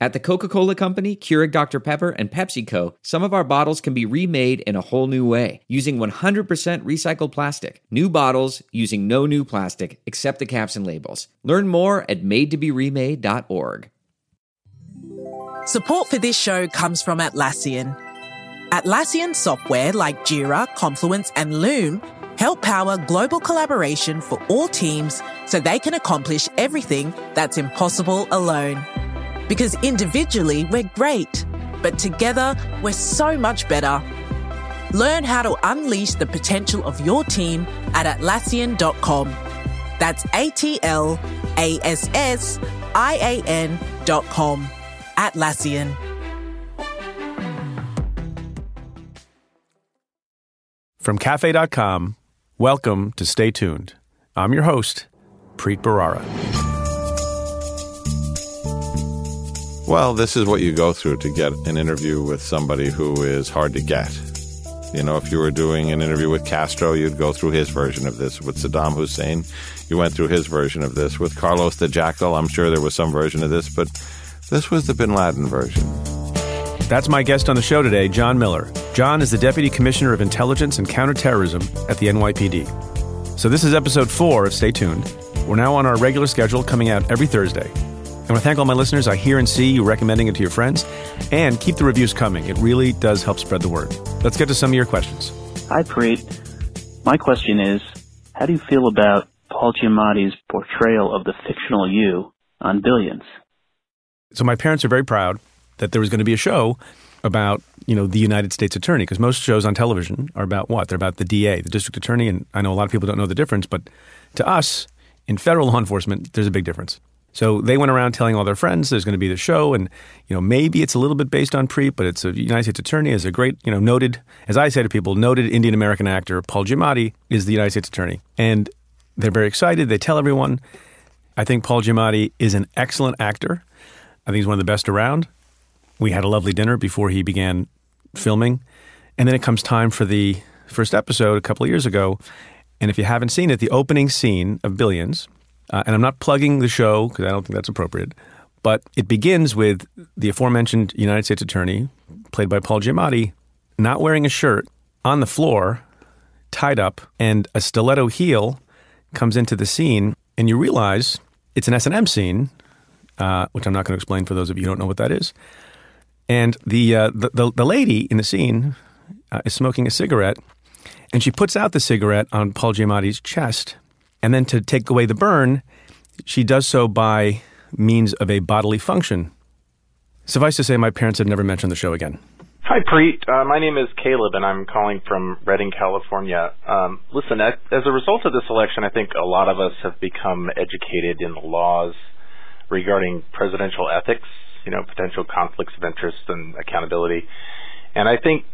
At the Coca Cola Company, Keurig Dr. Pepper, and PepsiCo, some of our bottles can be remade in a whole new way using 100% recycled plastic. New bottles using no new plastic except the caps and labels. Learn more at madetoberemade.org. Support for this show comes from Atlassian. Atlassian software like Jira, Confluence, and Loom help power global collaboration for all teams so they can accomplish everything that's impossible alone. Because individually, we're great, but together, we're so much better. Learn how to unleash the potential of your team at Atlassian.com. That's A T L A S S I A N.com. Atlassian. From Cafe.com, welcome to Stay Tuned. I'm your host, Preet Bharara. Well, this is what you go through to get an interview with somebody who is hard to get. You know, if you were doing an interview with Castro, you'd go through his version of this. With Saddam Hussein, you went through his version of this. With Carlos the Jackal, I'm sure there was some version of this, but this was the bin Laden version. That's my guest on the show today, John Miller. John is the Deputy Commissioner of Intelligence and Counterterrorism at the NYPD. So this is episode four of Stay Tuned. We're now on our regular schedule, coming out every Thursday. I want to thank all my listeners. I hear and see you recommending it to your friends. And keep the reviews coming. It really does help spread the word. Let's get to some of your questions. Hi, Preet. My question is, how do you feel about Paul Giamatti's portrayal of the fictional you on Billions? So my parents are very proud that there was going to be a show about, you know, the United States Attorney, because most shows on television are about what? They're about the DA, the District Attorney, and I know a lot of people don't know the difference, but to us, in federal law enforcement, there's a big difference. So they went around telling all their friends there's going to be the show, and you know maybe it's a little bit based on Preet, but it's a United States Attorney is a great you know noted, as I say to people, noted Indian American actor Paul Giamatti is the United States Attorney, and they're very excited. They tell everyone. I think Paul Giamatti is an excellent actor. I think he's one of the best around. We had a lovely dinner before he began filming, and then it comes time for the first episode a couple of years ago. And if you haven't seen it, the opening scene of Billions, uh, and I'm not plugging the show because I don't think that's appropriate. But it begins with the aforementioned United States Attorney, played by Paul Giamatti, not wearing a shirt on the floor, tied up, and a stiletto heel comes into the scene, and you realize it's an S and M scene, uh, which I'm not going to explain for those of you who don't know what that is. And the uh, the, the, the lady in the scene uh, is smoking a cigarette, and she puts out the cigarette on Paul Giamatti's chest, and then to take away the burn, she does so by means of a bodily function. Suffice to say, my parents have never mentioned the show again. Hi, Preet. Uh, my name is Caleb, and I'm calling from Redding, California. Um, listen, as a result of this election, I think a lot of us have become educated in the laws regarding presidential ethics, you know, potential conflicts of interest and accountability. And I think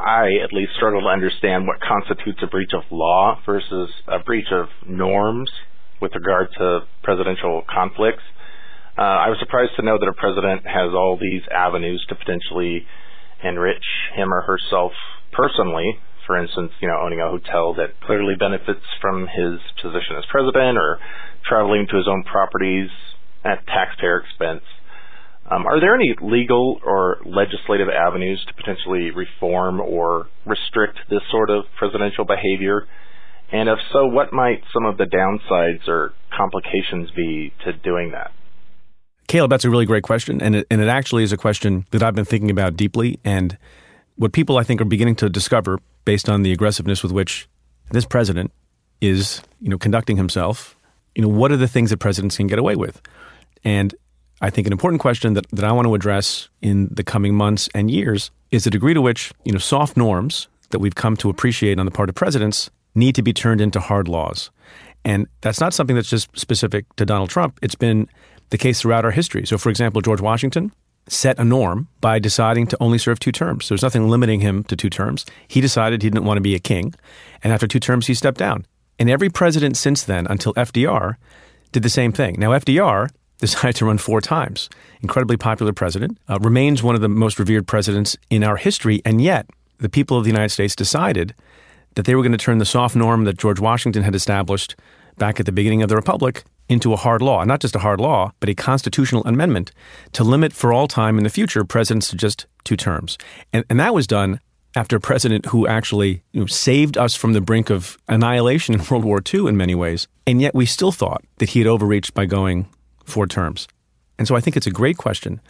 I at least struggle to understand what constitutes a breach of law versus a breach of norms with regard to presidential conflicts. Uh, I was surprised to know that a president has all these avenues to potentially enrich him or herself personally. For instance, you know, owning a hotel that clearly benefits from his position as president or traveling to his own properties at taxpayer expense. Um, are there any legal or legislative avenues to potentially reform or restrict this sort of presidential behavior? And if so, what might some of the downsides or complications be to doing that? Caleb, that's a really great question. And it, and it actually is a question that I've been thinking about deeply. And what people, I think, are beginning to discover based on the aggressiveness with which this president is, you know, conducting himself, you know, what are the things that presidents can get away with? And I think an important question that, that I want to address in the coming months and years is the degree to which, you know, soft norms that we've come to appreciate on the part of presidents need to be turned into hard laws. And that's not something that's just specific to Donald Trump. It's been the case throughout our history. So, for example, George Washington set a norm by deciding to only serve two terms. There's nothing limiting him to two terms. He decided he didn't want to be a king. And after two terms, he stepped down. And every president since then, until FDR, did the same thing. Now, FDR decided to run four times. Incredibly popular president, uh, remains one of the most revered presidents in our history, and yet the people of the United States decided that they were going to turn the soft norm that George Washington had established back at the beginning of the Republic into a hard law, not just a hard law, but a constitutional amendment to limit for all time in the future presidents to just two terms. And, and that was done after a president who actually you know, saved us from the brink of annihilation in World War II in many ways. And yet we still thought that he had overreached by going four terms. And so I think it's a great question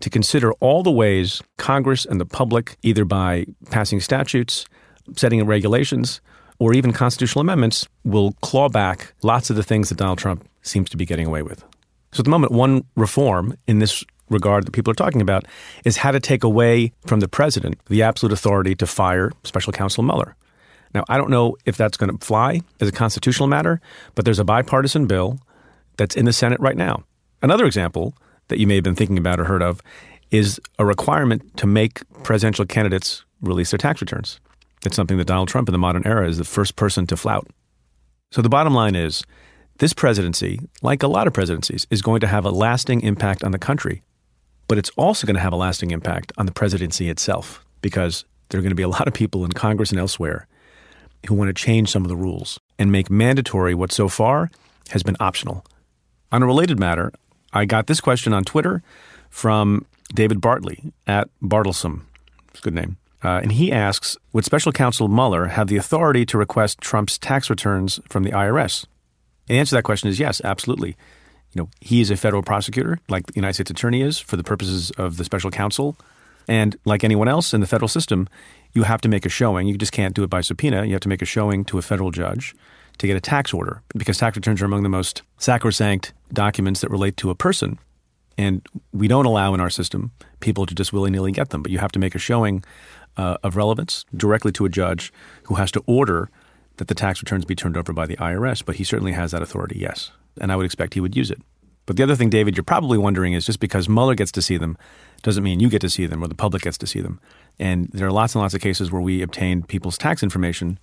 to consider all the ways Congress and the public, either by passing statutes, setting regulations, or even constitutional amendments, will claw back lots of the things that Donald Trump seems to be getting away with. So at the moment, one reform in this regard that people are talking about is how to take away from the president the absolute authority to fire special counsel Mueller. Now, I don't know if that's going to fly as a constitutional matter, but there's a bipartisan bill that's in the Senate right now. Another example that you may have been thinking about or heard of is a requirement to make presidential candidates release their tax returns. It's something that Donald Trump in the modern era is the first person to flout. So the bottom line is this presidency, like a lot of presidencies, is going to have a lasting impact on the country but it's also going to have a lasting impact on the presidency itself because there are going to be a lot of people in Congress and elsewhere who want to change some of the rules and make mandatory what so far has been optional. On a related matter, I got this question on Twitter from David Bartley at Bartlesome. It's a good name. Uh, and he asks Would special counsel Mueller have the authority to request Trump's tax returns from the IRS? And the answer to that question is yes, absolutely you know, he is a federal prosecutor, like the United States Attorney is for the purposes of the special counsel. And like anyone else in the federal system, you have to make a showing. You just can't do it by subpoena. You have to make a showing to a federal judge to get a tax order because tax returns are among the most sacrosanct documents that relate to a person. And we don't allow in our system people to just willy nilly get them, but you have to make a showing uh, of relevance directly to a judge who has to order that the tax returns be turned over by the IRS. But he certainly has that authority, yes and I would expect he would use it. But the other thing, David, you're probably wondering is just because Mueller gets to see them doesn't mean you get to see them or the public gets to see them. And there are lots and lots of cases where we obtained people's tax information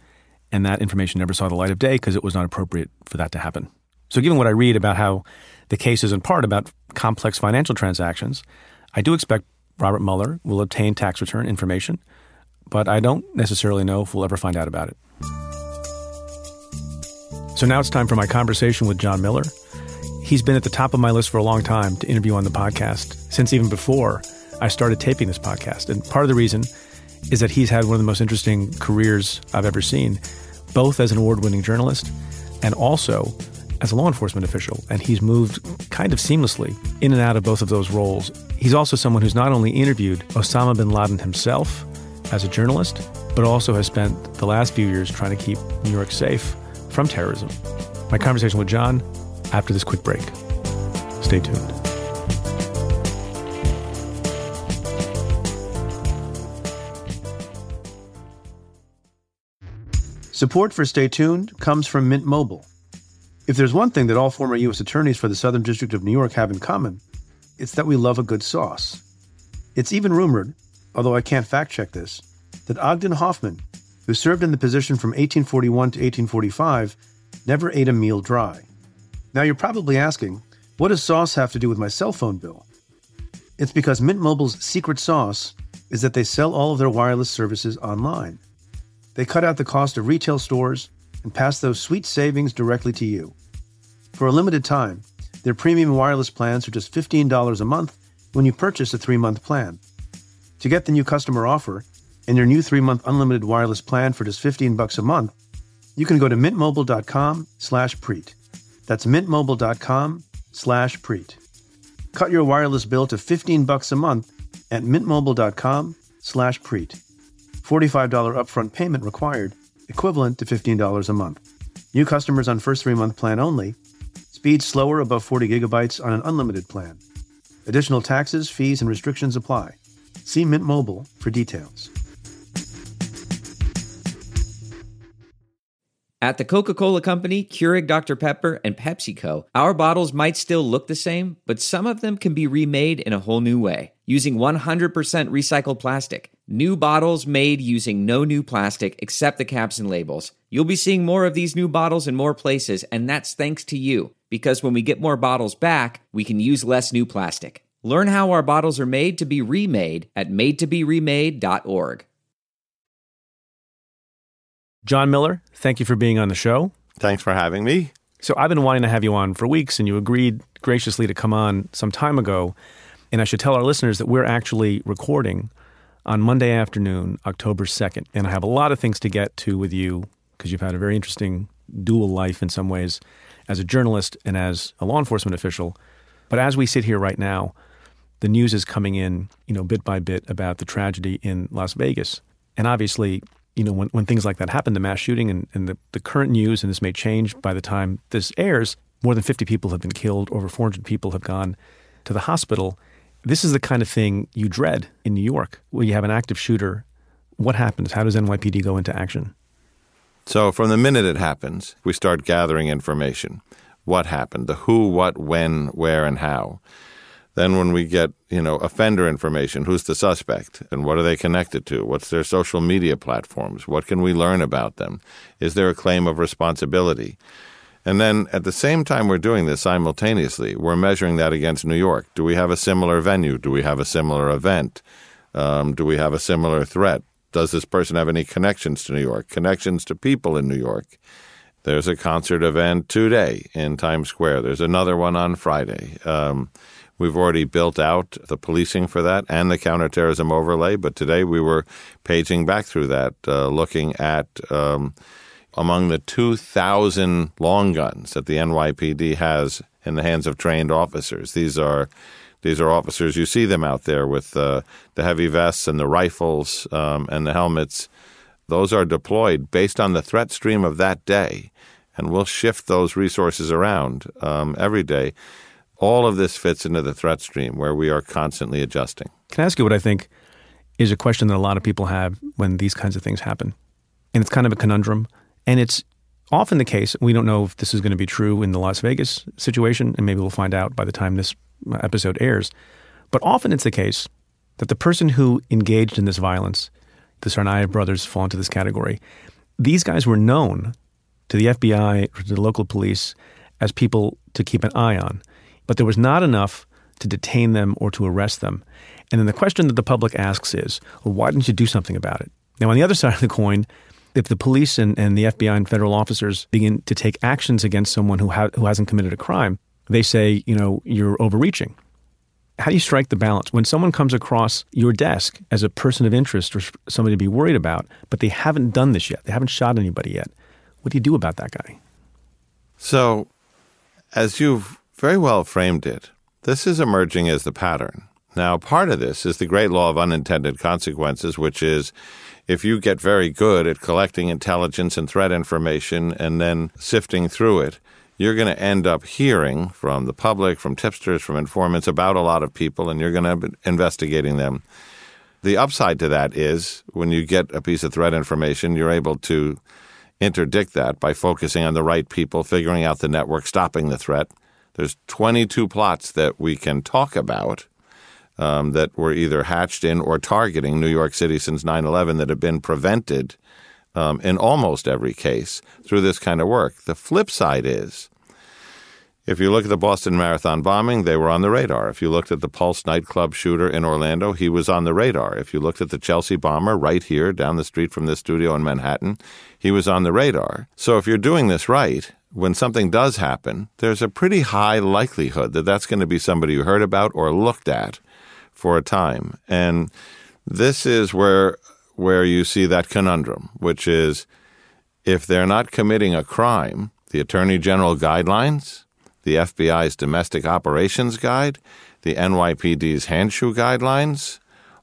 and that information never saw the light of day because it was not appropriate for that to happen. So, given what I read about how the case is in part about complex financial transactions, I do expect Robert Mueller will obtain tax return information, but I don't necessarily know if we'll ever find out about it. So now it's time for my conversation with John Miller. He's been at the top of my list for a long time to interview on the podcast, since even before I started taping this podcast. And part of the reason is that he's had one of the most interesting careers I've ever seen, both as an award winning journalist and also as a law enforcement official. And he's moved kind of seamlessly in and out of both of those roles. He's also someone who's not only interviewed Osama bin Laden himself as a journalist, but also has spent the last few years trying to keep New York safe from terrorism. My conversation with John after this quick break. Stay tuned. Support for Stay Tuned comes from Mint Mobile. If there's one thing that all former U.S. attorneys for the Southern District of New York have in common, it's that we love a good sauce. It's even rumored, although I can't fact check this, that Ogden Hoffman who served in the position from 1841 to 1845, never ate a meal dry. Now you're probably asking, what does sauce have to do with my cell phone bill? It's because Mint Mobile's secret sauce is that they sell all of their wireless services online. They cut out the cost of retail stores and pass those sweet savings directly to you. For a limited time, their premium wireless plans are just $15 a month when you purchase a three month plan. To get the new customer offer, and your new three-month unlimited wireless plan for just 15 bucks a month, you can go to mintmobile.com slash preet. That's mintmobile.com slash preet. Cut your wireless bill to 15 bucks a month at mintmobile.com slash preet. $45 upfront payment required, equivalent to $15 a month. New customers on first three-month plan only. Speed slower above 40 gigabytes on an unlimited plan. Additional taxes, fees, and restrictions apply. See Mint Mobile for details. At the Coca Cola Company, Keurig Dr. Pepper, and PepsiCo, our bottles might still look the same, but some of them can be remade in a whole new way using 100% recycled plastic. New bottles made using no new plastic except the caps and labels. You'll be seeing more of these new bottles in more places, and that's thanks to you, because when we get more bottles back, we can use less new plastic. Learn how our bottles are made to be remade at madetoberemade.org. John Miller, thank you for being on the show. Thanks for having me. So I've been wanting to have you on for weeks, and you agreed graciously to come on some time ago. And I should tell our listeners that we're actually recording on Monday afternoon, October 2nd. And I have a lot of things to get to with you because you've had a very interesting dual life in some ways as a journalist and as a law enforcement official. But as we sit here right now, the news is coming in, you know, bit by bit about the tragedy in Las Vegas. And obviously, you know, when, when things like that happen, the mass shooting and, and the, the current news, and this may change by the time this airs, more than 50 people have been killed, over 400 people have gone to the hospital. This is the kind of thing you dread in New York, where you have an active shooter. What happens? How does NYPD go into action? So, from the minute it happens, we start gathering information. What happened? The who, what, when, where, and how. Then, when we get, you know, offender information, who's the suspect and what are they connected to? What's their social media platforms? What can we learn about them? Is there a claim of responsibility? And then at the same time we're doing this simultaneously, we're measuring that against New York. Do we have a similar venue? Do we have a similar event? Um, do we have a similar threat? Does this person have any connections to New York? Connections to people in New York? There's a concert event today in Times Square. There's another one on Friday. Um, we've already built out the policing for that and the counterterrorism overlay, but today we were paging back through that, uh, looking at um, among the 2,000 long guns that the NYPD has in the hands of trained officers. These are these are officers. You see them out there with uh, the heavy vests and the rifles um, and the helmets. Those are deployed based on the threat stream of that day, and we'll shift those resources around um, every day. All of this fits into the threat stream where we are constantly adjusting. Can I ask you what I think is a question that a lot of people have when these kinds of things happen? And it's kind of a conundrum. And it's often the case, we don't know if this is going to be true in the Las Vegas situation, and maybe we'll find out by the time this uh, episode airs. But often it's the case that the person who engaged in this violence, the Tsarnaev brothers fall into this category, these guys were known to the FBI or to the local police as people to keep an eye on. But there was not enough to detain them or to arrest them. And then the question that the public asks is, well, why didn't you do something about it? Now, on the other side of the coin, if the police and, and the FBI and federal officers begin to take actions against someone who, ha- who hasn't committed a crime, they say, you know, you're overreaching. How do you strike the balance when someone comes across your desk as a person of interest or somebody to be worried about, but they haven't done this yet? They haven't shot anybody yet. What do you do about that guy? So, as you've very well framed it, this is emerging as the pattern. Now, part of this is the great law of unintended consequences, which is if you get very good at collecting intelligence and threat information and then sifting through it, you're going to end up hearing from the public, from tipsters, from informants about a lot of people, and you're going to be investigating them. The upside to that is when you get a piece of threat information, you're able to interdict that by focusing on the right people, figuring out the network, stopping the threat. There's 22 plots that we can talk about um, that were either hatched in or targeting New York City since 9 11 that have been prevented um, in almost every case through this kind of work. The flip side is if you look at the Boston Marathon bombing, they were on the radar. If you looked at the Pulse nightclub shooter in Orlando, he was on the radar. If you looked at the Chelsea bomber right here down the street from this studio in Manhattan, he was on the radar. So if you're doing this right, when something does happen, there's a pretty high likelihood that that's going to be somebody you heard about or looked at for a time. And this is where where you see that conundrum, which is if they're not committing a crime, the Attorney General guidelines, the FBI's domestic operations guide, the NYPD's Handschu guidelines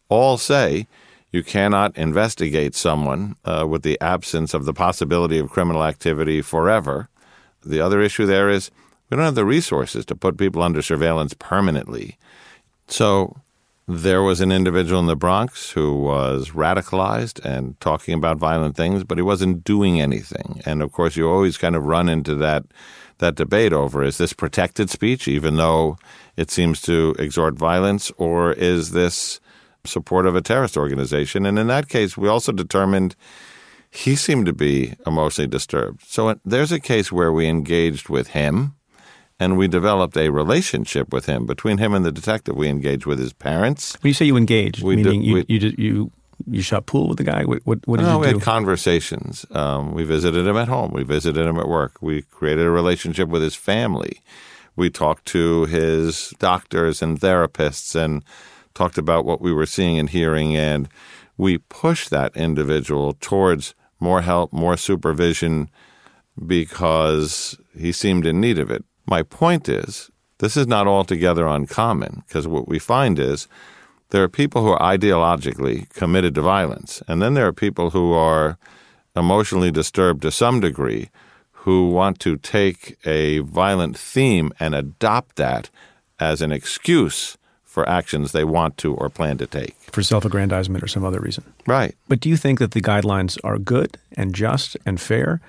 all say you cannot investigate someone uh, with the absence of the possibility of criminal activity forever. The other issue there is we don't have the resources to put people under surveillance permanently. So there was an individual in the Bronx who was radicalized and talking about violent things, but he wasn't doing anything. And of course, you always kind of run into that that debate over is this protected speech, even though it seems to exhort violence, or is this support of a terrorist organization? And in that case, we also determined he seemed to be emotionally disturbed. So uh, there's a case where we engaged with him and we developed a relationship with him. Between him and the detective, we engaged with his parents. When you say you engaged, we meaning do, you, we, you, you You shot pool with the guy. What what, what did no, you we had conversations. Um, we visited him at home. We visited him at work. We created a relationship with his family. We talked to his doctors and therapists and talked about what we were seeing and hearing. And we pushed that individual towards more help, more supervision because he seemed in need of it. My point is, this is not altogether uncommon because what we find is there are people who are ideologically committed to violence, and then there are people who are emotionally disturbed to some degree who want to take a violent theme and adopt that as an excuse for actions they want to or plan to take. For self aggrandizement or some other reason. Right. But do you think that the guidelines are good and just and fair?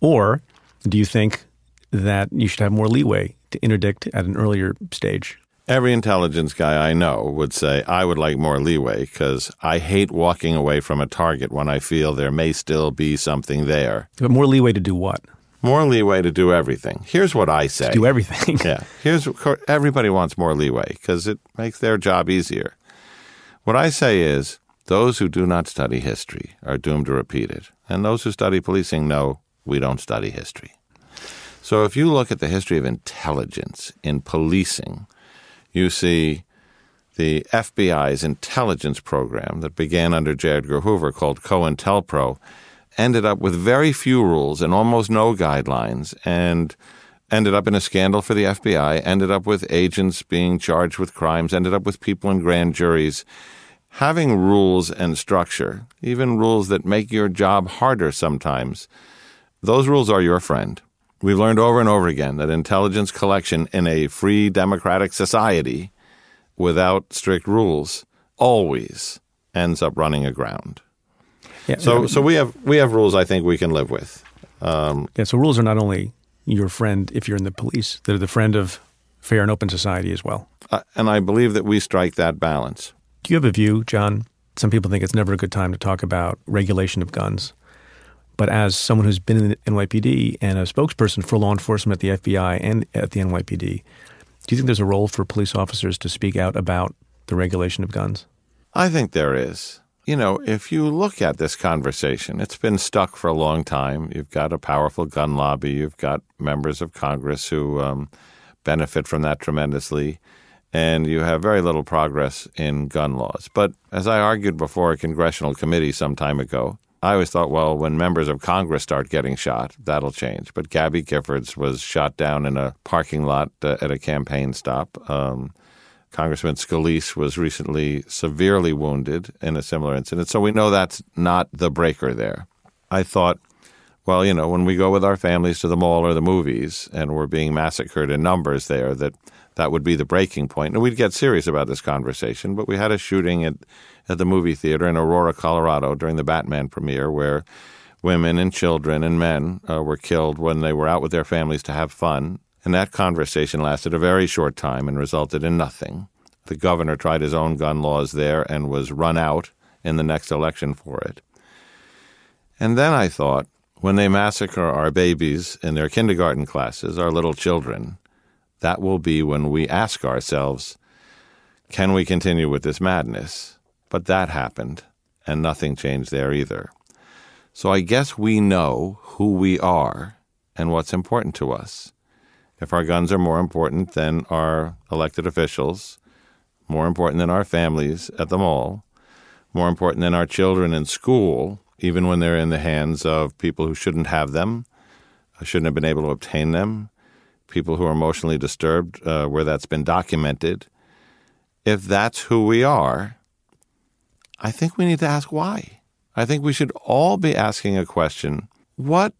Or do you think that you should have more leeway to interdict at an earlier stage? Every intelligence guy I know would say, I would like more leeway because I hate walking away from a target when I feel there may still be something there. But more leeway to do what? More leeway to do everything. Here's what I say. Do everything. yeah. Here's everybody wants more leeway because it makes their job easier. What I say is those who do not study history are doomed to repeat it, and those who study policing know we don't study history. So if you look at the history of intelligence in policing, you see the FBI's intelligence program that began under J. Edgar Hoover called COINTELPRO ended up with very few rules and almost no guidelines and ended up in a scandal for the FBI, ended up with agents being charged with crimes, ended up with people in grand juries. Having rules and structure, even rules that make your job harder sometimes, those rules are your friend. We've learned over and over again that intelligence collection in a free democratic society without strict rules always ends up running aground. Yeah, So, so we have we have rules I think we can live with. yeah, so rules are not only your friend if you're in the police, they're the friend of fair and open society as well. Uh, and I believe that we strike that balance. Do you have a view, John? Some people think it's never a good time to talk about regulation of guns. But as someone who's been in the NYPD and a spokesperson for law enforcement at the FBI and at the NYPD, do you think there's a role for police officers to speak out about the regulation of guns? I think there is. You know, if you look at this conversation, it's been stuck for a long time. You've got a powerful gun lobby. You've got members of Congress who um, benefit from that tremendously. And you have very little progress in gun laws. But as I argued before a congressional committee some time ago, I always thought, well, when members of Congress start getting shot, that'll change. But Gabby Giffords was shot down in a parking lot uh, at a campaign stop. Um, Congressman Scalise was recently severely wounded in a similar incident. So we know that's not the breaker there. I thought, well, you know, when we go with our families to the mall or the movies and we're being massacred in numbers there, that that would be the breaking point. And we'd get serious about this conversation. But we had a shooting at, at the movie theater in Aurora, Colorado during the Batman premiere where women and children and men uh, were killed when they were out with their families to have fun. And that conversation lasted a very short time and resulted in nothing. The governor tried his own gun laws there and was run out in the next election for it. And then I thought, when they massacre our babies in their kindergarten classes, our little children, that will be when we ask ourselves, can we continue with this madness? But that happened, and nothing changed there either. So I guess we know who we are and what's important to us. If our guns are more important than our elected officials, more important than our families at the mall, more important than our children in school, even when they're in the hands of people who shouldn't have them, uh, shouldn't have been able to obtain them, people who are emotionally disturbed, uh, where that's been documented. If that's who we are, I think we need to ask why. I think we should all be asking a question what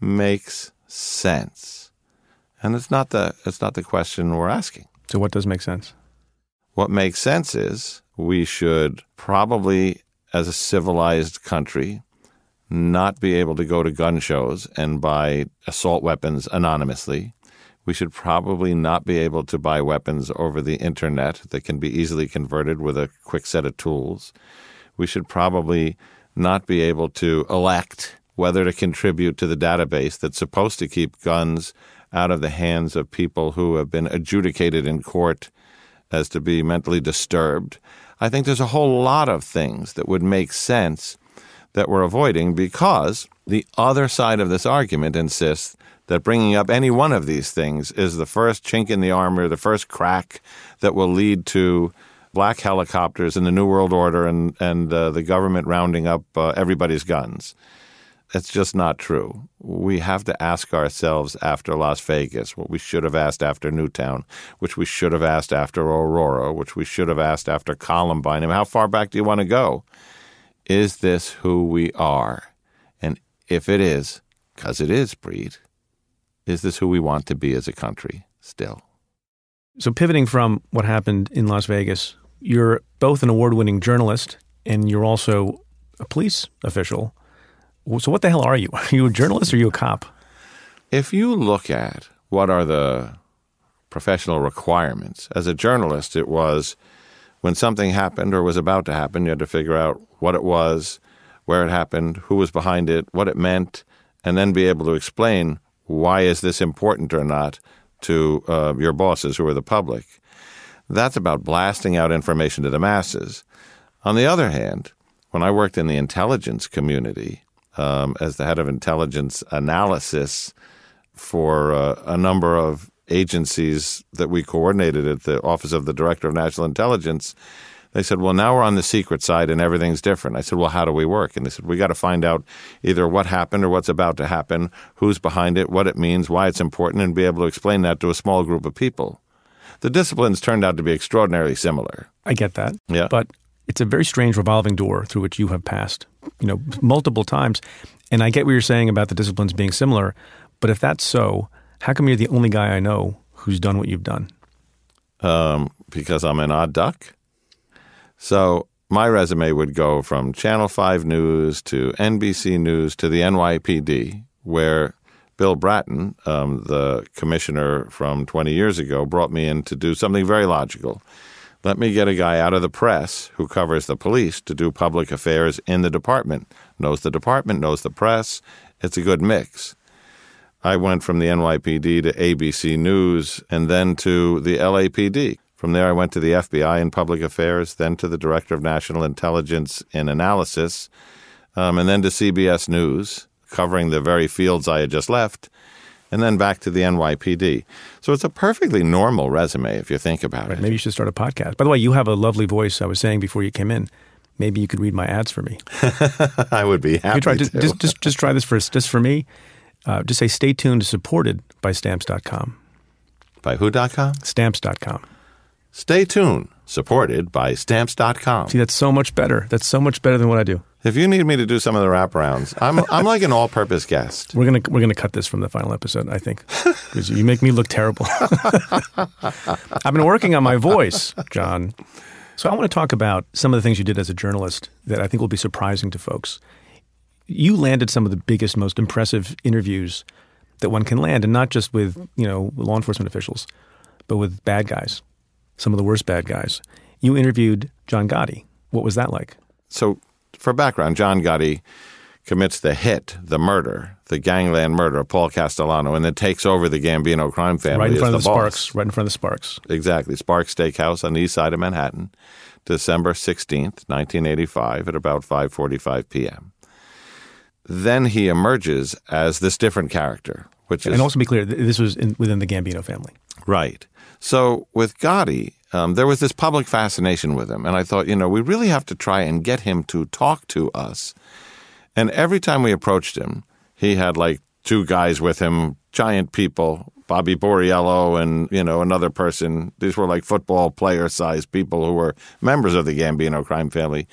makes sense? And it's not the, it's not the question we're asking. So, what does make sense? What makes sense is we should probably, as a civilized country, not be able to go to gun shows and buy assault weapons anonymously. We should probably not be able to buy weapons over the internet that can be easily converted with a quick set of tools. We should probably not be able to elect whether to contribute to the database that's supposed to keep guns out of the hands of people who have been adjudicated in court as to be mentally disturbed. I think there's a whole lot of things that would make sense that we're avoiding because the other side of this argument insists that bringing up any one of these things is the first chink in the armor, the first crack that will lead to black helicopters in the New World Order and, and uh, the government rounding up uh, everybody's guns. It's just not true. We have to ask ourselves after Las Vegas what we should have asked after Newtown, which we should have asked after Aurora, which we should have asked after Columbine. I mean, how far back do you want to go? Is this who we are? And if it is, because it is, Preet, is this who we want to be as a country still? So, pivoting from what happened in Las Vegas, you're both an award winning journalist and you're also a police official. So, what the hell are you? Are you a journalist or are you a cop? If you look at what are the professional requirements, as a journalist, it was when something happened or was about to happen, you had to figure out what it was, where it happened, who was behind it, what it meant, and then be able to explain why is this important or not to uh, your bosses who are the public. That's about blasting out information to the masses. On the other hand, when I worked in the intelligence community, um, as the head of intelligence analysis for uh, a number of agencies that we coordinated at the Office of the Director of National Intelligence, they said, Well, now we're on the secret side and everything's different. I said, Well, how do we work? And they said, We got to find out either what happened or what's about to happen, who's behind it, what it means, why it's important, and be able to explain that to a small group of people. The disciplines turned out to be extraordinarily similar. I get that. Yeah. But it's a very strange revolving door through which you have passed, you know, multiple times. And I get what you're saying about the disciplines being similar, but if that's so, how come you're the only guy I know who's done what you've done? Um, because I'm an odd duck. So my resume would go from Channel 5 News to NBC News to the NYPD, where Bill Bratton, um, the commissioner from 20 years ago, brought me in to do something very logical. Let me get a guy out of the press who covers the police to do public affairs in the department. Knows the department, knows the press. It's a good mix. I went from the NYPD to ABC News and then to the LAPD. From there, I went to the FBI in public affairs, then to the Director of National Intelligence in analysis, um, and then to CBS News, covering the very fields I had just left, and then back to the NYPD. So it's a perfectly normal resume if you think about Right, it. maybe you should start a podcast. By the way, you have a lovely voice. I was saying before you came in, maybe you could read my ads for me. I would be happy You try, to. just, just, just, just try this for just for me. Uh, just say stay tuned, supported by stamps.com. By who.com? Stamps.com. Stay tuned. Supported by Stamps.com. See, that's so much better. That's so much better than what I do. If you need me to do some of the wraparounds, I'm I'm like an all-purpose guest. We're gonna we're gonna cut this from the final episode, I think, because you make me look terrible. I've been working on my voice, John. So I want to talk about some of the things you did as a journalist that I think will be surprising to folks. You landed some of the biggest, most impressive interviews that one can land, and not just with you know law enforcement officials, but with bad guys, some of the worst bad guys. You interviewed John Gotti. What was that like? So, for background, John Gotti commits the hit, the murder, the gangland murder of Paul Castellano, and then takes over the Gambino crime family Right in front of the. Sparks. Right in front of the Sparks. Exactly. Sparks Steakhouse on the east side of Manhattan, December 16th, 1985 at about 5:45 p.m. Then he emerges as this different character, which is And also be clear, this was in, within the Gambino family. Right. So with Gotti, um, there was this public fascination with him. And I thought, you know, we really have to try and get him to talk to us. And every time we approached him, he had like two guys with him, giant people, Bobby Borriello and, you know, another person. These were like football player sized people who were members of the Gambino crime family.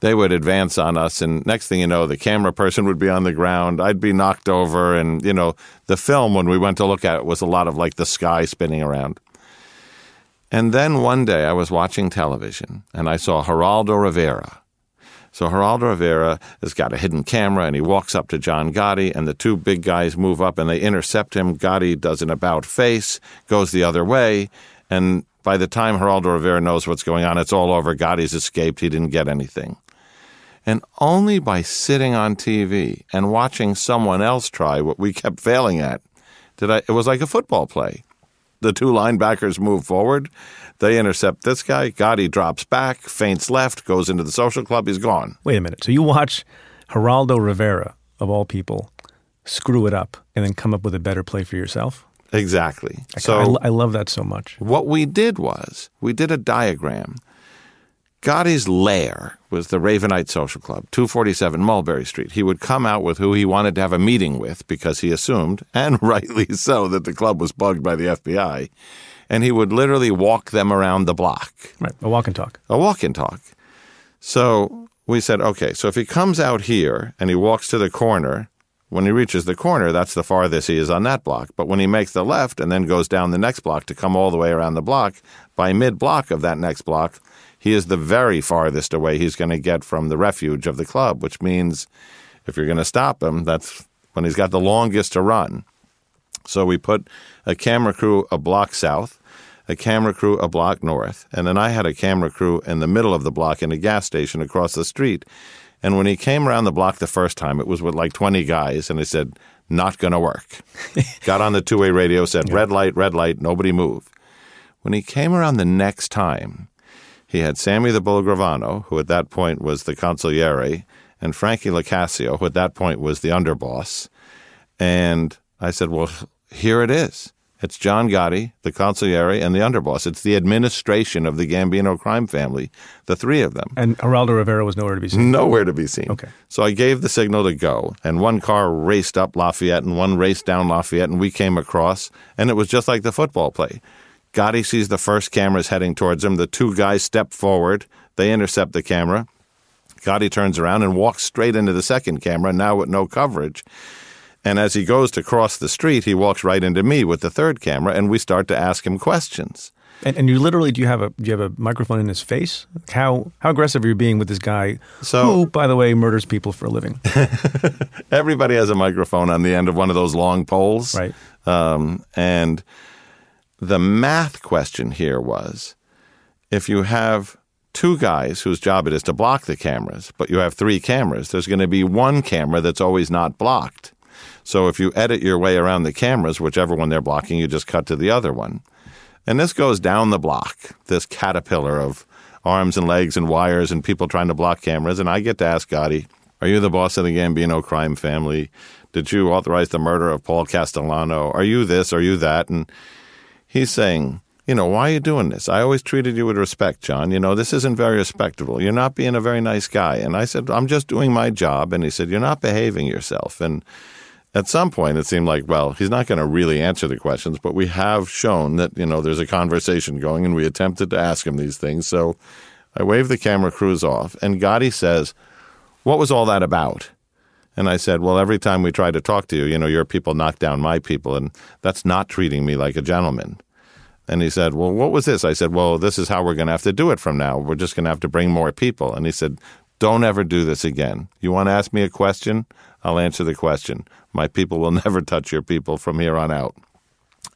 They would advance on us, and next thing you know, the camera person would be on the ground. I'd be knocked over, and, you know, the film, when we went to look at it, was a lot of like the sky spinning around. And then one day I was watching television and I saw Geraldo Rivera. So Geraldo Rivera has got a hidden camera and he walks up to John Gotti and the two big guys move up and they intercept him. Gotti does an about face, goes the other way, and by the time Geraldo Rivera knows what's going on, it's all over. Gotti's escaped. He didn't get anything. And only by sitting on TV and watching someone else try what we kept failing at did I, it was like a football play. The two linebackers move forward. They intercept this guy. Gotti drops back, feints left, goes into the social club. He's gone. Wait a minute. So you watch Geraldo Rivera, of all people, screw it up and then come up with a better play for yourself? Exactly. I, So I, I love that so much. what we did was we did a diagram. Gotti's lair was the Ravenite Social Club, 247 Mulberry Street. He would come out with who he wanted to have a meeting with because he assumed, and rightly so, that the club was bugged by the FBI. And he would literally walk them around the block. Right. A walk and talk. a walk and talk. So we said, okay, so if he comes out here and he walks to the corner, when he reaches the corner, that's the farthest he is on that block. But when he makes the left and then goes down the next block to come all the way around the block, by mid block of that next block, he is the very farthest away he's going to get from the refuge of the club, which means if you're going to stop him, that's when he's got the longest to run. So we put a camera crew a block south, a camera crew a block north, and then I had a camera crew in the middle of the block in a gas station across the street. And when he came around the block the first time, it was with like 20 guys, and I said, not going to work. Got on the two way radio, said, red light, red light, nobody move. When he came around the next time, he had Sammy the Bull Gravano, who at that point was the consigliere, and Frankie LoCascio, who at that point was the underboss. And I said, Well, here it is. It's John Gotti, the consigliere, and the underboss. It's the administration of the Gambino crime family, the three of them. And Geraldo Rivera was nowhere to be seen. Nowhere to be seen. Okay. So I gave the signal to go, and one car raced up Lafayette and one raced down Lafayette, and we came across, and it was just like the football play. Gotti sees the first cameras heading towards him. The two guys step forward. They intercept the camera. Gotti turns around and walks straight into the second camera, now with no coverage. And as he goes to cross the street, he walks right into me with the third camera, and we start to ask him questions. And, and you literally do you have a do you have a microphone in his face? How how aggressive are you being with this guy? So- who, by the way, murders people for a living? Everybody has a microphone on the end of one of those long poles. Right. Um, and the math question here was if you have two guys whose job it is to block the cameras, but you have three cameras, there's going to be one camera that's always not blocked. So if you edit your way around the cameras, whichever one they're blocking, you just cut to the other one. And this goes down the block, this caterpillar of arms and legs and wires and people trying to block cameras. And I get to ask Gotti, Are you the boss of the Gambino crime family? Did you authorize the murder of Paul Castellano? Are you this? Are you that? And he's saying, You know, why are you doing this? I always treated you with respect, John. You know, this isn't very respectable. You're not being a very nice guy. And I said, I'm just doing my job. And he said, You're not behaving yourself. And at some point, it seemed like, well, he's not going to really answer the questions, but we have shown that, you know, there's a conversation going and we attempted to ask him these things. So I waved the camera crews off and Gotti says, What was all that about? And I said, Well, every time we try to talk to you, you know, your people knock down my people, and that's not treating me like a gentleman. And he said, Well, what was this? I said, Well, this is how we're going to have to do it from now. We're just going to have to bring more people. And he said, Don't ever do this again. You want to ask me a question? I'll answer the question. My people will never touch your people from here on out.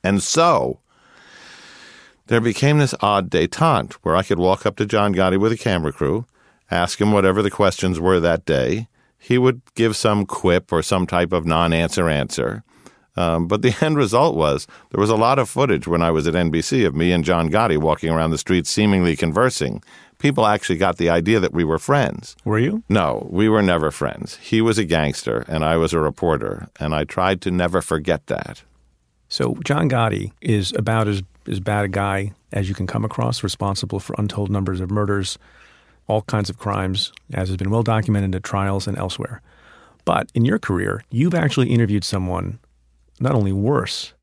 And so there became this odd detente where I could walk up to John Gotti with a camera crew, ask him whatever the questions were that day. He would give some quip or some type of non answer answer. Um, but the end result was there was a lot of footage when I was at NBC of me and John Gotti walking around the streets seemingly conversing. People actually got the idea that we were friends. Were you? No, we were never friends. He was a gangster and I was a reporter, and I tried to never forget that. So John Gotti is about as, as bad a guy as you can come across, responsible for untold numbers of murders, all kinds of crimes, as has been well documented at trials and elsewhere. But in your career, you've actually interviewed someone not only worse,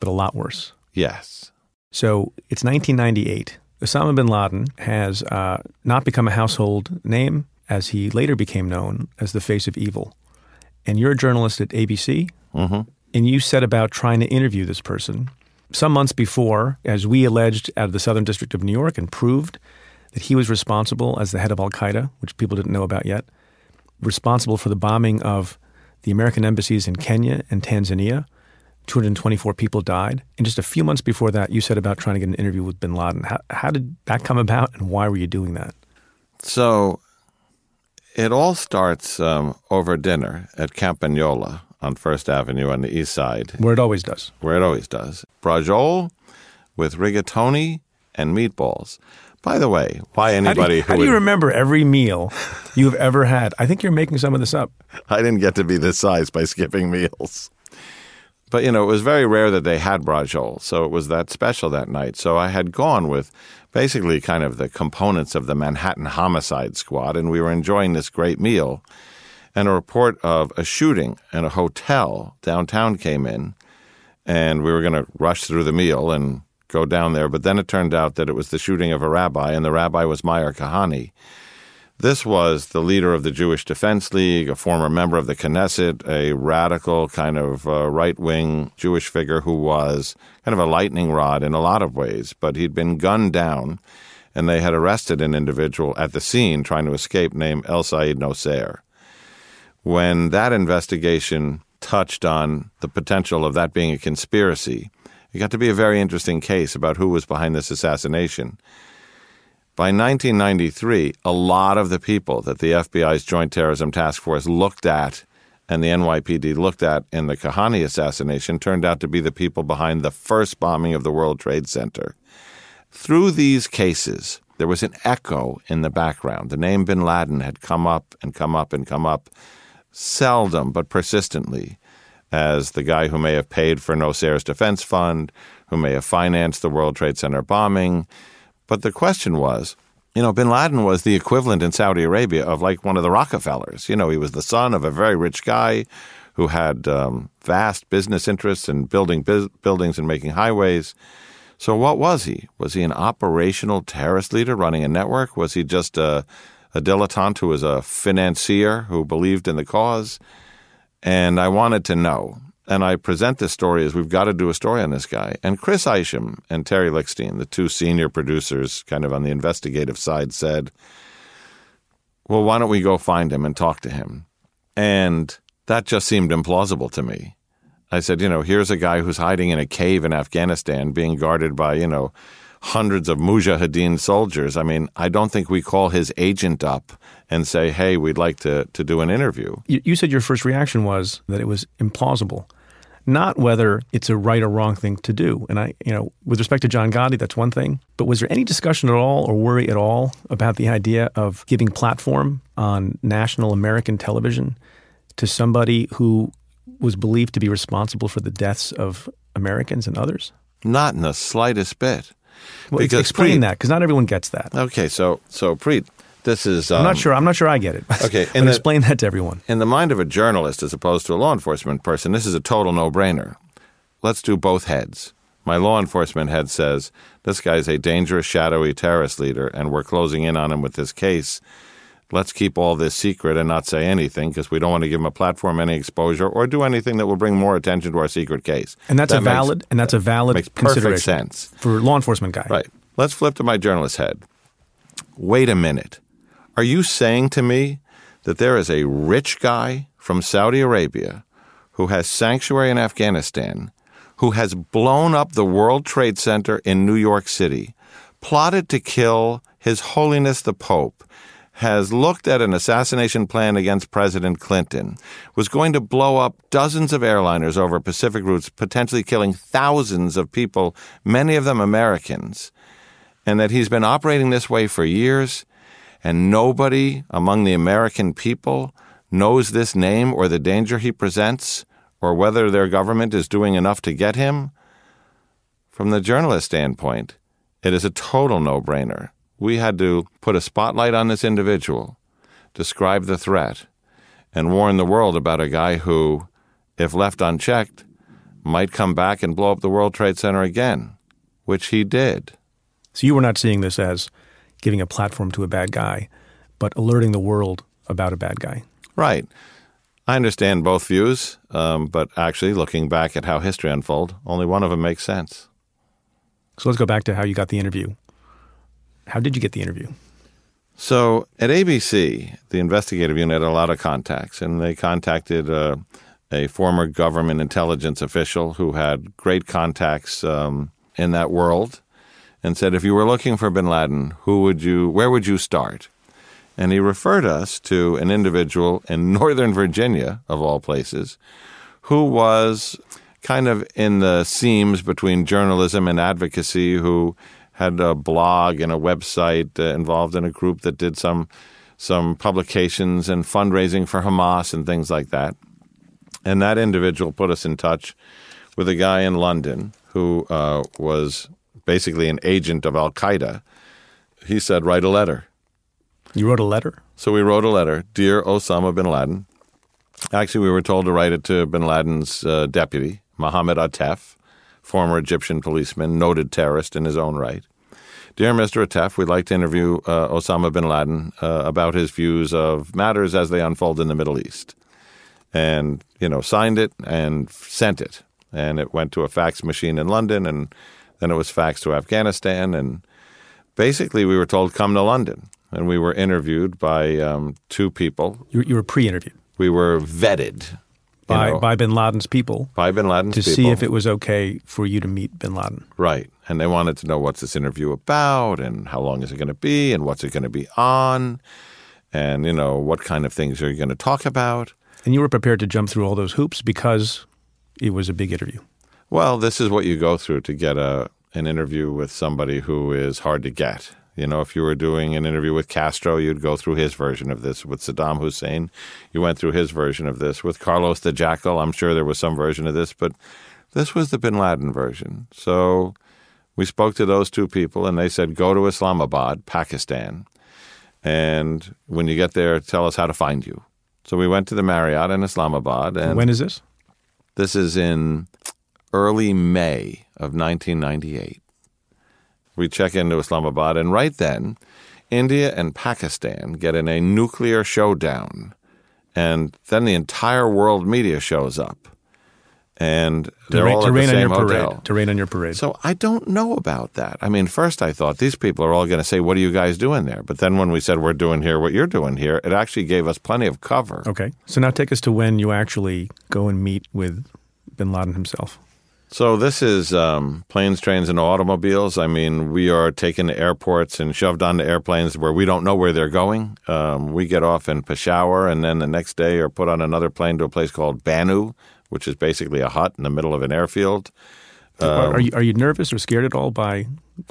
but a lot worse. Yes. So it's 1998. Osama bin Laden has uh, not become a household name, as he later became known as the face of evil. And you're a journalist at ABC, hmm and you set about trying to interview this person. Some months before, as we alleged out of the Southern District of New York and proved that he was responsible as the head of Al Qaeda, which people didn't know about yet, responsible for the bombing of the American embassies in Kenya and Tanzania. 224 people died. And just a few months before that, you said about trying to get an interview with bin Laden. How, how did that come about, and why were you doing that? So it all starts um, over dinner at Campagnola on First Avenue on the east side, Where it always does. where it always does. Braciole with rigatoni and meatballs. By the way, why How do, anybody you, who how do you would- remember every meal you've ever had? I think you're making some of this up. I didn't get to be this size by skipping meals. But, you know, it was very rare that they had braciole, so it was that special that night. So I had gone with basically kind of the components of the Manhattan Homicide Squad, and we were enjoying this great meal. And a report of a shooting in a hotel downtown came in, and we were going to rush through the meal and go down there. But then it turned out that it was the shooting of a rabbi, and the rabbi was Meir Kahane. This was the leader of the Jewish Defense League, a former member of the Knesset, a radical kind of uh, right wing Jewish figure who was kind of a lightning rod in a lot of ways, but he'd been gunned down and they had arrested an individual at the scene trying to escape named El Sayyid Nosair. When that investigation touched on the potential of that being a conspiracy, it got to be a very interesting case about who was behind this assassination. By 1993, a lot of the people that the FBI's Joint Terrorism Task Force looked at and the NYPD looked at in the Kahane assassination turned out to be the people behind the first bombing of the World Trade Center. Through these cases, there was an echo in the background. The name bin Laden had come up and come up and come up, seldom but persistently, as the guy who may have paid for Nosair's defense fund, who may have financed the World Trade Center bombing. But the question was, you know, bin Laden was the equivalent in Saudi Arabia of like one of the Rockefellers. You know, he was the son of a very rich guy who had um, vast business interests in building bus- buildings and making highways. So, what was he? Was he an operational terrorist leader running a network? Was he just a, a dilettante who was a financier who believed in the cause? And I wanted to know. And I present this story as we've got to do a story on this guy. And Chris Isham and Terry Lickstein, the two senior producers, kind of on the investigative side, said, Well, why don't we go find him and talk to him? And that just seemed implausible to me. I said, you know, here's a guy who's hiding in a cave in Afghanistan being guarded by, you know, hundreds of mujahideen soldiers. I mean, I don't think we call his agent up and say, hey, we'd like to, to do an interview. You, you said your first reaction was that it was implausible, not whether it's a right or wrong thing to do. And I, you know, with respect to John Gotti, that's one thing. But was there any discussion at all or worry at all about the idea of giving platform on national American television to somebody who was believed to be responsible for the deaths of Americans and others? Not in the slightest bit. Well, Because explain Preet- that because not everyone gets that. Okay, so so Preet, this is um, I'm not sure. I'm not sure I get it. Okay, the- explain that to everyone. in the mind of a journalist as opposed to a law enforcement person, this is a total no-brainer. Let's do both heads. My law enforcement head says this guy's a dangerous, shadowy terrorist leader, and we're closing in on him with this case. Let's keep all this secret and not say anything because we don't want to give him a platform, any exposure, or do anything that will bring more attention to our secret case. And that's That a makes- valid and that's a valid makes perfect sense. for law enforcement guy. Right. Let's flip to my journalist head. Wait a minute. Are you saying to me that there is a rich guy from Saudi Arabia who has sanctuary in Afghanistan, who has blown up the World Trade Center in New York City, plotted to kill His Holiness the Pope, has looked at an assassination plan against President Clinton, was going to blow up dozens of airliners over Pacific routes, potentially killing thousands of people, many of them Americans, and that he's been operating this way for years, and nobody among the American people knows this name or the danger he presents, or whether their government is doing enough to get him? From the journalist standpoint, it is a total no brainer. We had to put a spotlight on this individual, describe the threat, and warn the world about a guy who, if left unchecked, might come back and blow up the World Trade Center again, which he did. So you were not seeing this as giving a platform to a bad guy, but alerting the world about a bad guy. Right. I understand both views, um, but actually, looking back at how history unfolded, only one of them makes sense. So let's go back to how you got the interview. How did you get the interview? So at ABC, the investigative unit had a lot of contacts, and they contacted uh, a former government intelligence official who had great contacts um, in that world, and said, "If you were looking for Bin Laden, who would you? Where would you start?" And he referred us to an individual in Northern Virginia, of all places, who was kind of in the seams between journalism and advocacy, who had a blog and a website uh, involved in a group that did some some publications and fundraising for Hamas and things like that. And that individual put us in touch with a guy in London who uh, was basically an agent of Al Qaeda. He said, "Write a letter." You wrote a letter? So we wrote a letter, Dear Osama bin Laden. Actually, we were told to write it to bin Laden's uh, deputy, Mohammed Atef, former Egyptian policeman, noted terrorist in his own right. Dear Mr. Atef, we'd like to interview uh, Osama bin Laden uh, about his views of matters as they unfold in the Middle East. And, you know, signed it and sent it. And it went to a fax machine in London, and then it was faxed to Afghanistan. And basically, we were told, come to London and we were interviewed by um, two people. You, you were pre-interviewed We were vetted by, know, by Bin Laden's people by Bin Laden's to people. see if it was okay for you to meet Bin Laden. right, and they wanted to know what's this interview about, and how long is it going to be, and what's it going to be on, and you know what kind of things are you going to talk about. And you were prepared to jump through all those hoops because it was a big interview. Well, this is what you go through to get a an interview with somebody who is hard to get. You know, if you were doing an interview with Castro, you'd go through his version of this. With Saddam Hussein, you went through his version of this. With Carlos the Jackal, I'm sure there was some version of this, but this was the bin Laden version. So we spoke to those two people, and they said, go to Islamabad, Pakistan, and when you get there, tell us how to find you. So we went to the Marriott in Islamabad, and when is this? this is in early May of 1998. We check into Islamabad, and right then, India and Pakistan get in a nuclear showdown. And then the entire world media shows up. And they're rain, all to at the same your parade. hotel. To rain on your parade. So I don't know about that. I mean, first I thought these people are all going to say, What are you guys doing there? But then when we said we're doing here what you're doing here, it actually gave us plenty of cover. okay. So now take us to when you actually go and meet with Bin Laden himself. So this is um, planes, trains, and automobiles. I mean, we are taken to airports and shoved onto airplanes where we don't know where they're going. Um, we get off in Peshawar, and then the next day are put on another plane to a place called Bannu, which is basically a hut in the middle of an airfield. are you are you nervous or scared at all by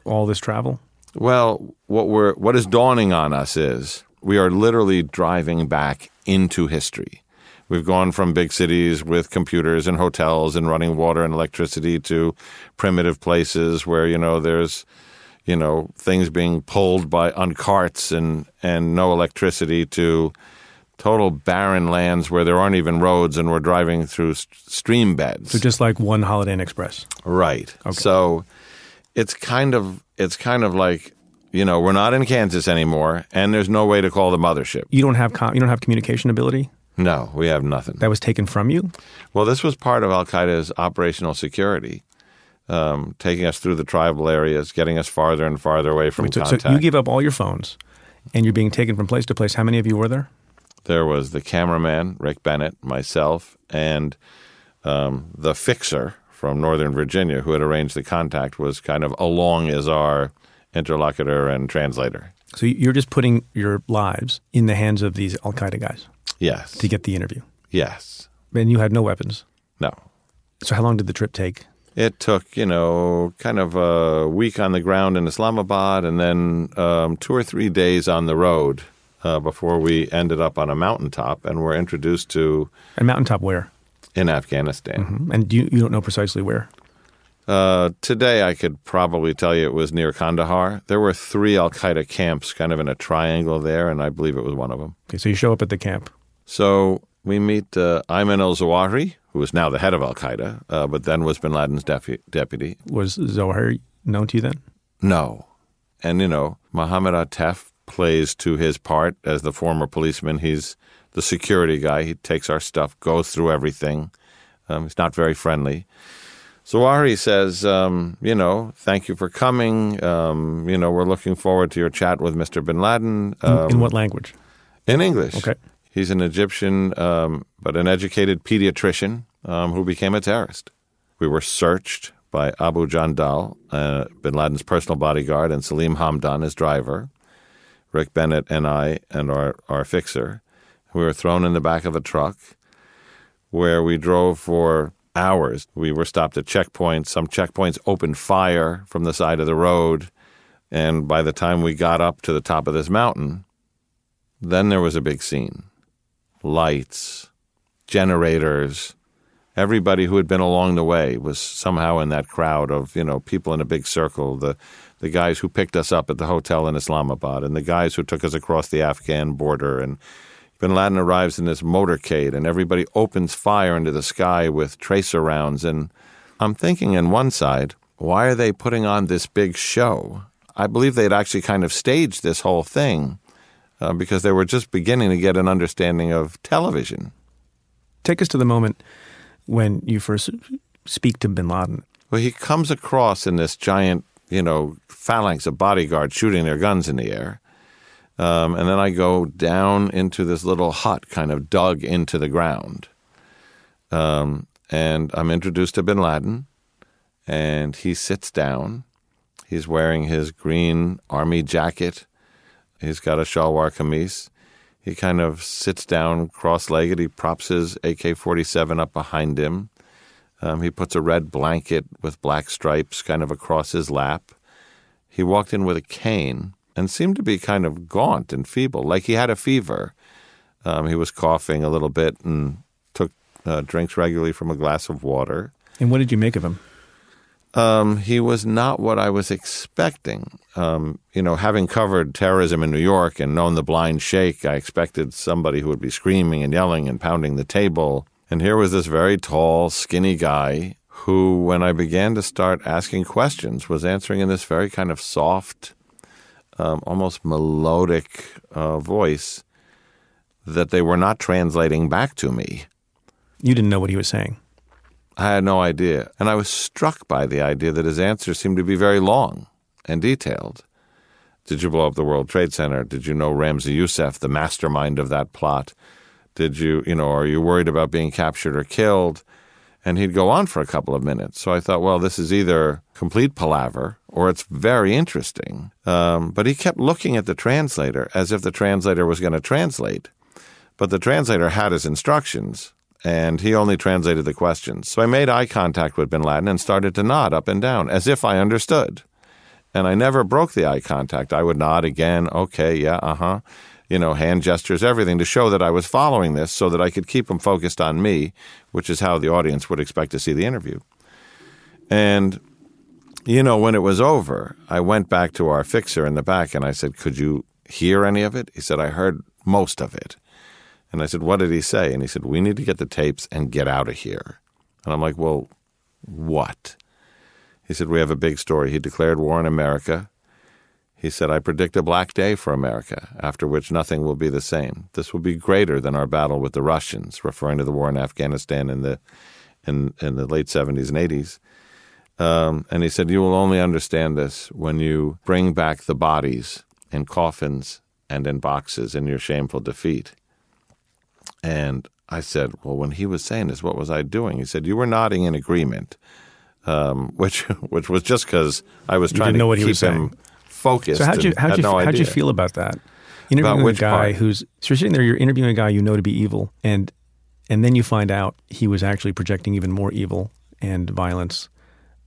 all this travel? Well, what we're what is dawning on us is we are literally driving back into history. We've gone from big cities with computers and hotels and running water and electricity to primitive places where you know there's you know things being pulled by on carts and and no electricity to total barren lands where there aren't even roads and we're driving through st- stream beds. So just like one Holiday Inn Express. Right. So it's kind of it's kind of like you know we're not in Kansas anymore, and there's no way to call the mothership. You don't have com- you don't have communication ability. No, we have nothing. That was taken from you. Well, this was part of Al Qaeda's operational security, um, taking us through the tribal areas, getting us farther and farther away from So, so contact. you give up all your phones, and you're being taken from place to place. How many of you were there? there was the cameraman Rick Bennett, myself, and um, the fixer from Northern Virginia, who had arranged the contact, was kind of along as our interlocutor and translator. So you're just putting your lives in the hands of these Al Qaeda guys Yes. to get the interview, yes. and you had no weapons. No. So how long did the trip take? It took, you know, kind of a week on the ground in Islamabad and then um, two or three days on the road uh, before we ended up on a mountaintop and were introduced to And mountaintop where? in Afghanistan. And you you don't know precisely where. Uh, today, I could probably tell you it was near Kandahar. There were three Al Qaeda camps kind of in a triangle there, and I believe it was one of them. Okay, so you show up at the camp. So we meet uh, Ayman al Zawahiri, who is now the head of Al Qaeda, uh, but then was bin Laden's defu- deputy. Was Zohar known to you then? No. And, you know, Mohammed Atef plays to his part as the former policeman. He's the security guy. He takes our stuff, goes through everything. Um, he's not very friendly. Zawahiri says, um, you know, thank you for coming. Um, you know, we're looking forward to your chat with Mr. bin Laden. In, Um, in what language? in English. Okay. He's an Egyptian, um, but an educated pediatrician um, who became a terrorist. We were searched by Abu Jandal, uh, bin Laden's personal bodyguard, and Salim Hamdan, his driver, Rick Bennett, and I, and our, our fixer. We were thrown in the back of a truck. where we drove for hours. We were stopped at checkpoints. Some checkpoints opened fire from the side of the road. And by the time we got up to the top of this mountain, then there was a big scene lights, generators. Everybody who had been along the way was somehow in that crowd of, you know, people in a big circle. The, the guys who picked us up at the hotel in Islamabad and the guys who took us across the Afghan border. And bin Laden arrives in this motorcade and everybody opens fire into the sky with tracer rounds. And I'm thinking, on one side, why are they putting on this big show? I believe they'd actually kind of staged this whole thing uh, because they were just beginning to get an understanding of television. Take us to the moment when you first speak to bin Laden. Well, he comes across in this giant, you know, phalanx of bodyguards shooting their guns in the air. Um, and then I go down into this little hut, kind of dug into the ground. Um, and I'm introduced to bin Laden, and he sits down. He's wearing his green army jacket He's got a shalwar kameez. He kind of sits down cross legged. He props his AK 47 up behind him. Um, he puts a red blanket with black stripes kind of across his lap. He walked in with a cane and seemed to be kind of gaunt and feeble, like he had a fever. Um, he was coughing a little bit and took uh, drinks regularly from a glass of water. And what did you make of him? Um, he was not what I was expecting. Um, you know, having covered terrorism in New York and known the blind sheikh, I expected somebody who would be screaming and yelling and pounding the table. And here was this very tall, skinny guy who, when I began to start asking questions, was answering in this very kind of soft, um, almost melodic uh, voice that they were not translating back to me. You didn't know what he was saying. I had no idea. And I was struck by the idea that his answers seemed to be very long and detailed. Did you blow up the World Trade Center? Did you know Ramzi Youssef, the mastermind of that plot? Did you, you know, are you worried about being captured or killed? And he'd go on for a couple of minutes. So I thought, well, this is either complete palaver or it's very interesting. Um, but he kept looking at the translator as if the translator was going to translate. But the translator had his instructions and he only translated the questions. So I made eye contact with bin Laden and started to nod up and down as if I understood. And I never broke the eye contact. I would nod again, okay, yeah, uh huh. You know, hand gestures, everything to show that I was following this so that I could keep them focused on me, which is how the audience would expect to see the interview. And, you know, when it was over, I went back to our fixer in the back and I said, Could you hear any of it? He said, I heard most of it. And I said, What did he say? And he said, We need to get the tapes and get out of here. And I'm like, Well, what? He said, We have a big story. He declared war on America. He said, I predict a black day for America, after which nothing will be the same. This will be greater than our battle with the Russians, referring to the war in Afghanistan in the, in, in the late 70s and 80s. Um, and he said, You will only understand this when you bring back the bodies in coffins and in boxes in your shameful defeat. And I said, Well, when he was saying this, what was I doing? He said, You were nodding in agreement, um, which which was just because I was trying to know what keep he was him saying. Focused. So, how'd you, how'd you, no how'd you feel about that? Interviewing a guy part? who's, so you're sitting there, you're interviewing a guy you know to be evil, and and then you find out he was actually projecting even more evil and violence,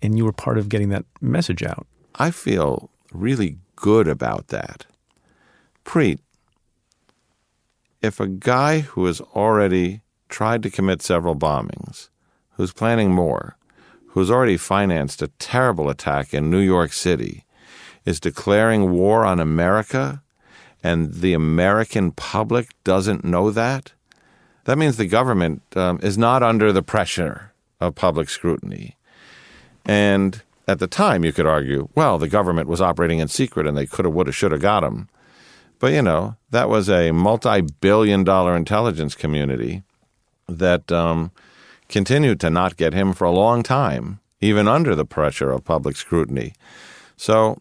and you were part of getting that message out. I feel really good about that. Preet, if a guy who has already tried to commit several bombings, who's planning more, who's already financed a terrible attack in New York City, is declaring war on America, and the American public doesn't know that, that means the government um, is not under the pressure of public scrutiny. And at the time, you could argue, well, the government was operating in secret and they could have, would have, should have got him. But, you know, that was a multi billion dollar intelligence community that um, continued to not get him for a long time, even under the pressure of public scrutiny. So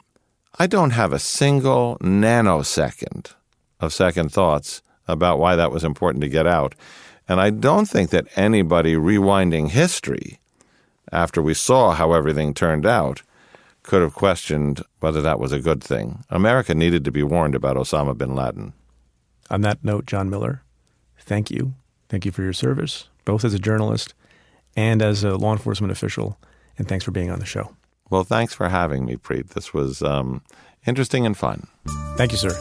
I don't have a single nanosecond of second thoughts about why that was important to get out. And I don't think that anybody rewinding history after we saw how everything turned out could have questioned whether that was a good thing. America needed to be warned about Osama bin Laden. On that note, John Miller, thank you. Thank you for your service. both as a journalist and as a law enforcement official. And thanks for being on the show. Well, thanks for having me, Preet. This was um, interesting and fun. Thank you, sir.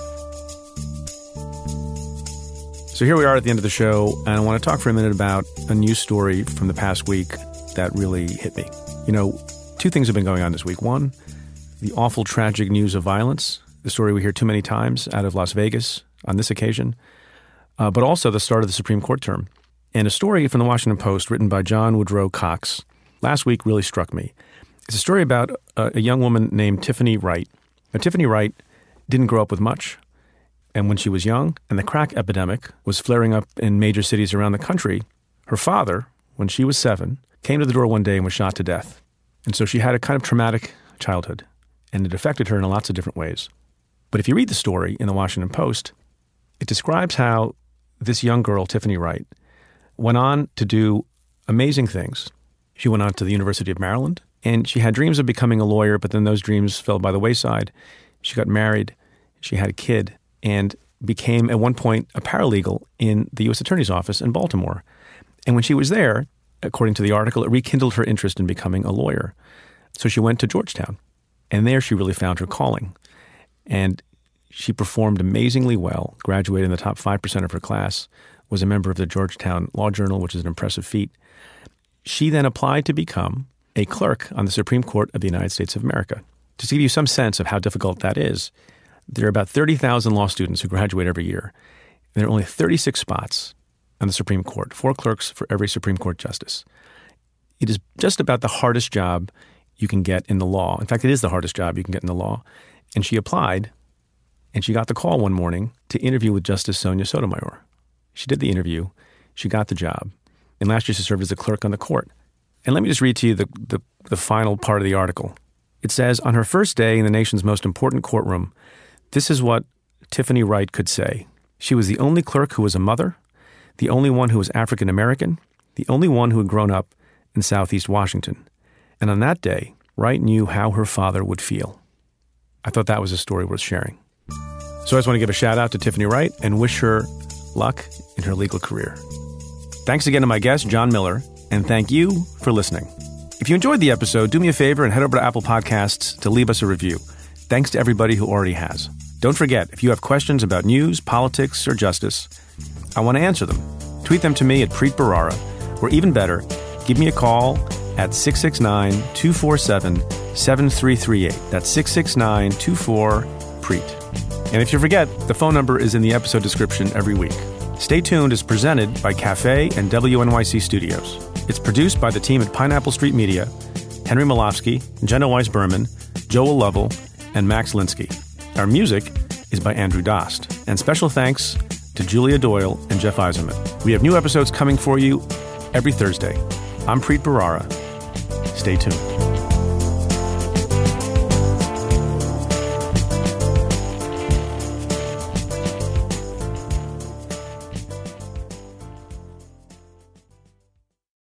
So here we are at the end of the show, and I want to talk for a minute about a news story from the past week that really hit me. You know, two things have been going on this week. One, the awful, tragic news of violence, the story we hear too many times out of Las Vegas on this occasion, uh, but also the start of the Supreme Court term. And a story from the Washington Post written by John Woodrow Cox last week really struck me. It's a story about a, a young woman named Tiffany Wright. Now, Tiffany Wright didn't grow up with much. And when she was young and the crack epidemic was flaring up in major cities around the country, her father, when she was seven, came to the door one day and was shot to death. And so she had a kind of traumatic childhood, and it affected her in lots of different ways. But if you read the story in the Washington Post, it describes how this young girl, Tiffany Wright, went on to do amazing things. She went on to the University of Maryland, and she had dreams of becoming a lawyer, but then those dreams fell by the wayside. She got married, she had a kid, and became at one point a paralegal in the U.S. Attorney's Office in Baltimore. And when she was there, according to the article, it rekindled her interest in becoming a lawyer. So she went to Georgetown, and there she really found her calling. And she performed amazingly well, graduated in the top 5% of her class, was a member of the Georgetown Law Journal, which is an impressive feat. She then applied to become a clerk on the Supreme Court of the United States of America. Just To give you some sense of how difficult that is, there are about 30,000 law students who graduate every year. And there are only 36 spots on the Supreme Court, four clerks for every Supreme Court justice. It is just about the hardest job you can get in the law. In fact, it is the hardest job you can get in the law. And she applied, and she got the call one morning to interview with Justice Sonia Sotomayor. She did the interview, she got the job, and last year she served as a clerk on the court. And let me just read to you the, the, the final part of the article. It says On her first day in the nation's most important courtroom, this is what Tiffany Wright could say. She was the only clerk who was a mother, the only one who was African American, the only one who had grown up in Southeast Washington. And on that day, Wright knew how her father would feel. I thought that was a story worth sharing. So I just want to give a shout out to Tiffany Wright and wish her luck in her legal career. Thanks again to my guest, John Miller, and thank you for listening. If you enjoyed the episode, do me a favor and head over to Apple Podcasts to leave us a review. Thanks to everybody who already has. Don't forget, if you have questions about news, politics, or justice, I want to answer them. Tweet them to me at Preet Bharara, or even better, give me a call at 669 247 7338. That's 669 24 Preet. And if you forget, the phone number is in the episode description every week. Stay Tuned is presented by Cafe and WNYC Studios. It's produced by the team at Pineapple Street Media, Henry Molofsky, Jenna Weiss Berman, Joel Lovell, and Max Linsky. Our music is by Andrew Dost. And special thanks to Julia Doyle and Jeff Eiserman. We have new episodes coming for you every Thursday. I'm Preet Bharara. Stay tuned.